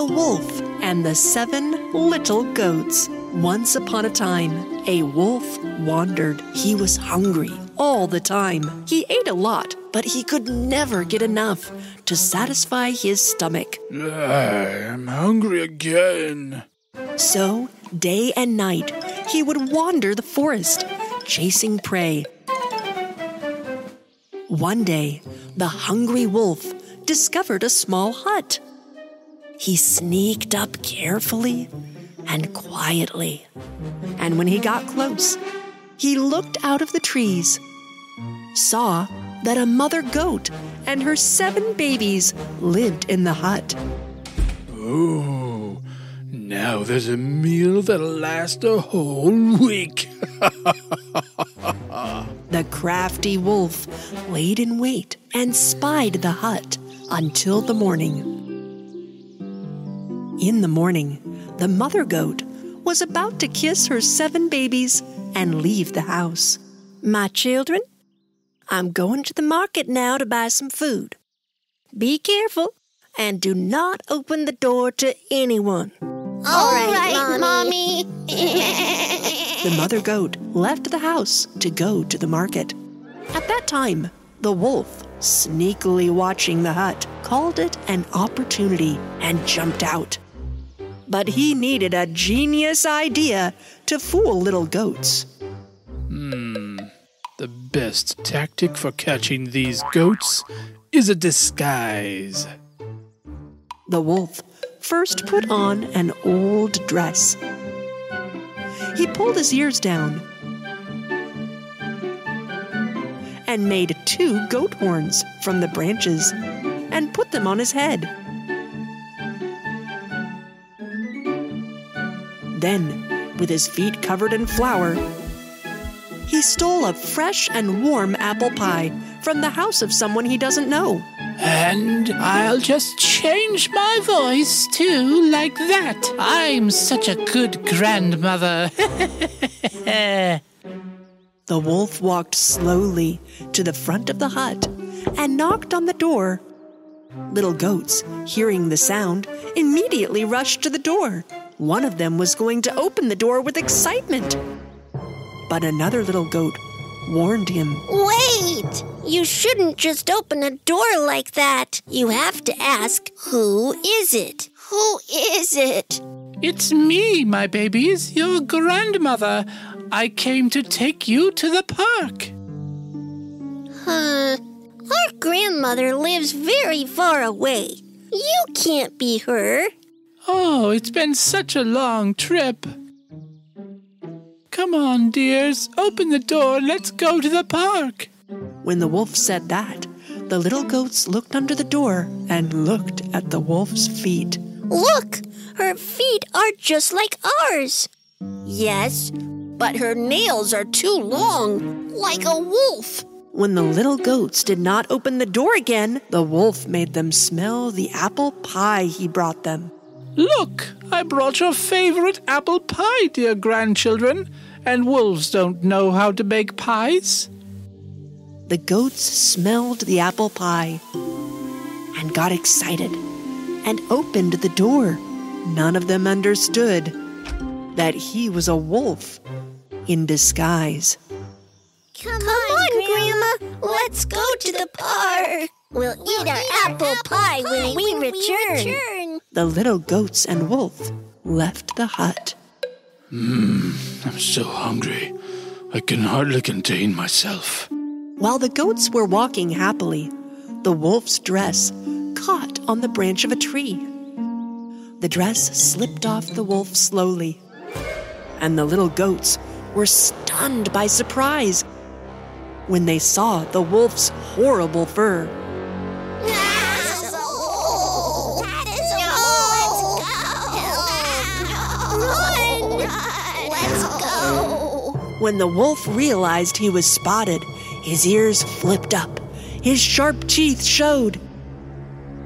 The Wolf and the Seven Little Goats. Once upon a time, a wolf wandered. He was hungry all the time. He ate a lot, but he could never get enough to satisfy his stomach. I'm hungry again. So, day and night, he would wander the forest, chasing prey. One day, the hungry wolf discovered a small hut. He sneaked up carefully and quietly. And when he got close, he looked out of the trees, saw that a mother goat and her seven babies lived in the hut. Oh, now there's a meal that'll last a whole week. The crafty wolf laid in wait and spied the hut until the morning. In the morning, the mother goat was about to kiss her seven babies and leave the house. My children, I'm going to the market now to buy some food. Be careful and do not open the door to anyone. All right, Mommy. The mother goat left the house to go to the market. At that time, the wolf, sneakily watching the hut, called it an opportunity and jumped out. But he needed a genius idea to fool little goats. Hmm, the best tactic for catching these goats is a disguise. The wolf first put on an old dress. He pulled his ears down and made two goat horns from the branches and put them on his head. Then, with his feet covered in flour, he stole a fresh and warm apple pie from the house of someone he doesn't know. And I'll just change my voice too, like that. I'm such a good grandmother. The wolf walked slowly to the front of the hut and knocked on the door. Little goats, hearing the sound, immediately rushed to the door. One of them was going to open the door with excitement. But another little goat warned him. Wait! You shouldn't just open a door like that. You have to ask, who is it? Who is it? it's me, my babies, your grandmother. I came to take you to the park. Huh. Our grandmother lives very far away. You can't be her. Oh, it's been such a long trip. Come on, dears, open the door and let's go to the park. When the wolf said that, the little goats looked under the door and looked at the wolf's feet. Look! Her feet are just like ours. Yes, but her nails are too long, like a wolf. When the little goats did not open the door again, the wolf made them smell the apple pie he brought them. Look, I brought your favorite apple pie, dear grandchildren. And wolves don't know how to make pies. The goats smelled the apple pie and got excited and opened the door. None of them understood that he was a wolf in disguise. Come, on, Grandma. Let's go to the park. We'll, eat our apple pie, when, we, return. The little goats and wolf left the hut. Hmm, I'm so hungry. I can hardly contain myself. While the goats were walking happily, the wolf's dress caught on the branch of a tree. The dress slipped off the wolf slowly, and the little goats were stunned by surprise when they saw the wolf's horrible fur. When the wolf realized he was spotted, his ears flipped up, his sharp teeth showed,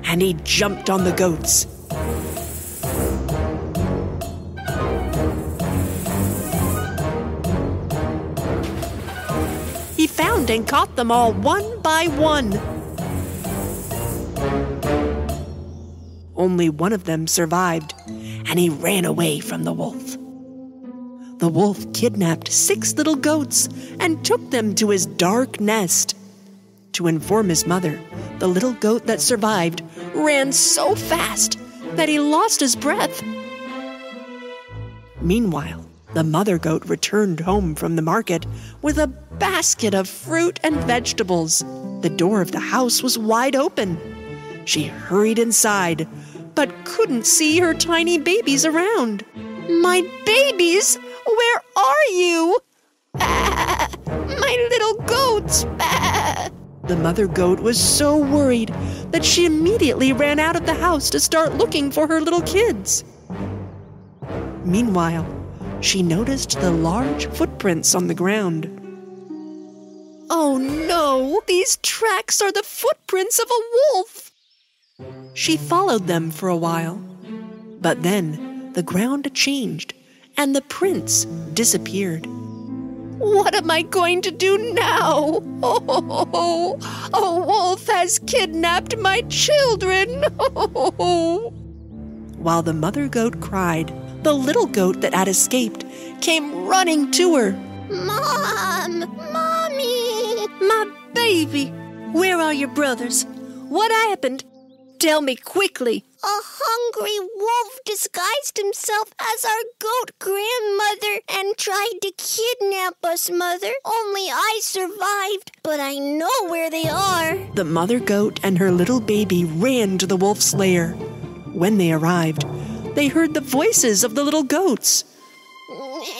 and he jumped on the goats. He found and caught them all one by one. Only one of them survived, and he ran away from the wolf. The wolf kidnapped six little goats and took them to his dark nest. To inform his mother, the little goat that survived ran so fast that he lost his breath. Meanwhile, the mother goat returned home from the market with a basket of fruit and vegetables. The door of the house was wide open. She hurried inside, but couldn't see her tiny babies around. My babies, where are you? Ah, my little goats. Ah. The mother goat was so worried that she immediately ran out of the house to start looking for her little kids. Meanwhile, she noticed the large footprints on the ground. Oh no, these tracks are the footprints of a wolf! She followed them for a while, but then the ground changed and the prints disappeared. What am I going to do now? Oh, a wolf has kidnapped my children. While the mother goat cried, the little goat that had escaped came running to her. Mom! Mommy! My baby, where are your brothers? What happened? Tell me quickly. A hungry wolf disguised himself as our goat grandmother and tried to kidnap us, Mother. Only I survived, but I know where they are. The mother goat and her little baby ran to the wolf's lair. When they arrived, they heard the voices of the little goats.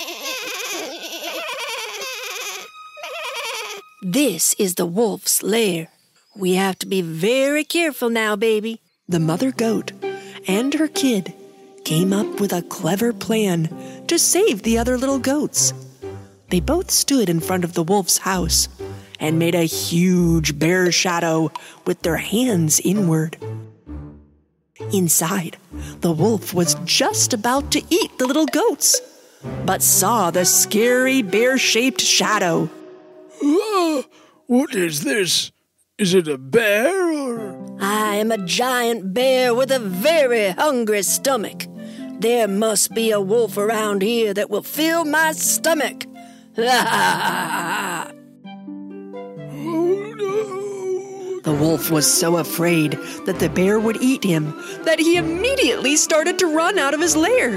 This is the wolf's lair. We have to be very careful now, baby. The mother goat and her kid came up with a clever plan to save the other little goats. They both stood in front of the wolf's house and made a huge bear shadow with their hands inward. Inside, the wolf was just about to eat the little goats, but saw the scary bear shaped shadow. Ah, what is this? Is it a bear or. I am a giant bear with a very hungry stomach. There must be a wolf around here that will fill my stomach. Oh no! The wolf was so afraid that the bear would eat him that he immediately started to run out of his lair.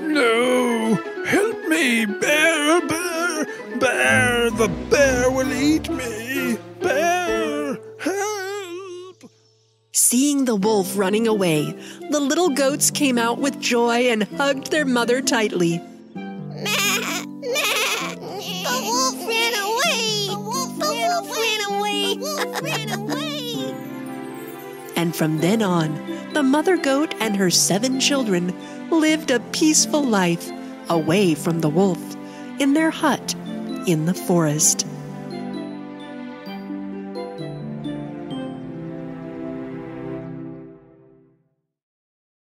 No! Help me, bear, bear, bear! The bear will eat me! Seeing the wolf running away, the little goats came out with joy and hugged their mother tightly. The wolf ran away! The wolf, ran away! The wolf ran away! And from then on, the mother goat and her seven children lived a peaceful life away from the wolf in their hut in the forest.